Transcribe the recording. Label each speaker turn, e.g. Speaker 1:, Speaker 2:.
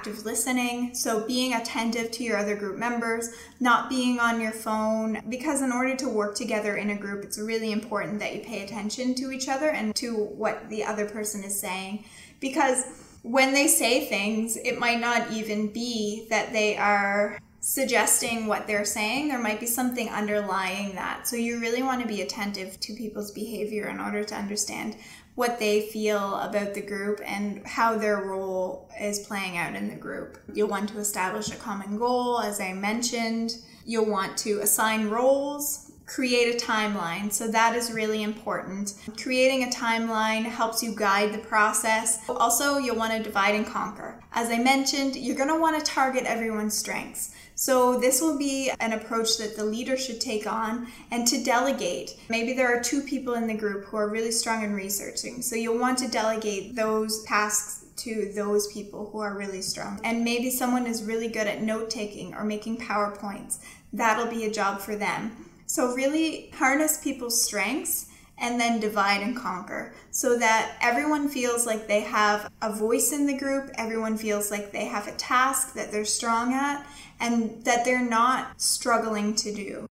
Speaker 1: active listening. So, being attentive to your other group members, not being on your phone, because in order to work together in a group, it's really important that you pay attention to each other and to what the other person is saying. Because when they say things, it might not even be that they are suggesting what they're saying. There might be something underlying that. So you really want to be attentive to people's behavior in order to understand what they feel about the group and how their role is playing out in the group. You'll want to establish a common goal, as I mentioned. You'll want to assign roles create a timeline. So that is really important. Creating a timeline helps you guide the process. Also, you'll want to divide and conquer. As I mentioned, you're going to want to target everyone's strengths. So, this will be an approach that the leader should take on and to delegate. Maybe there are two people in the group who are really strong in researching. So, you'll want to delegate those tasks to those people who are really strong. And maybe someone is really good at note taking or making PowerPoints. That'll be a job for them. So, really harness people's strengths and then divide and conquer so that everyone feels like they have a voice in the group, everyone feels like they have a task that they're strong at, and that they're not struggling to do.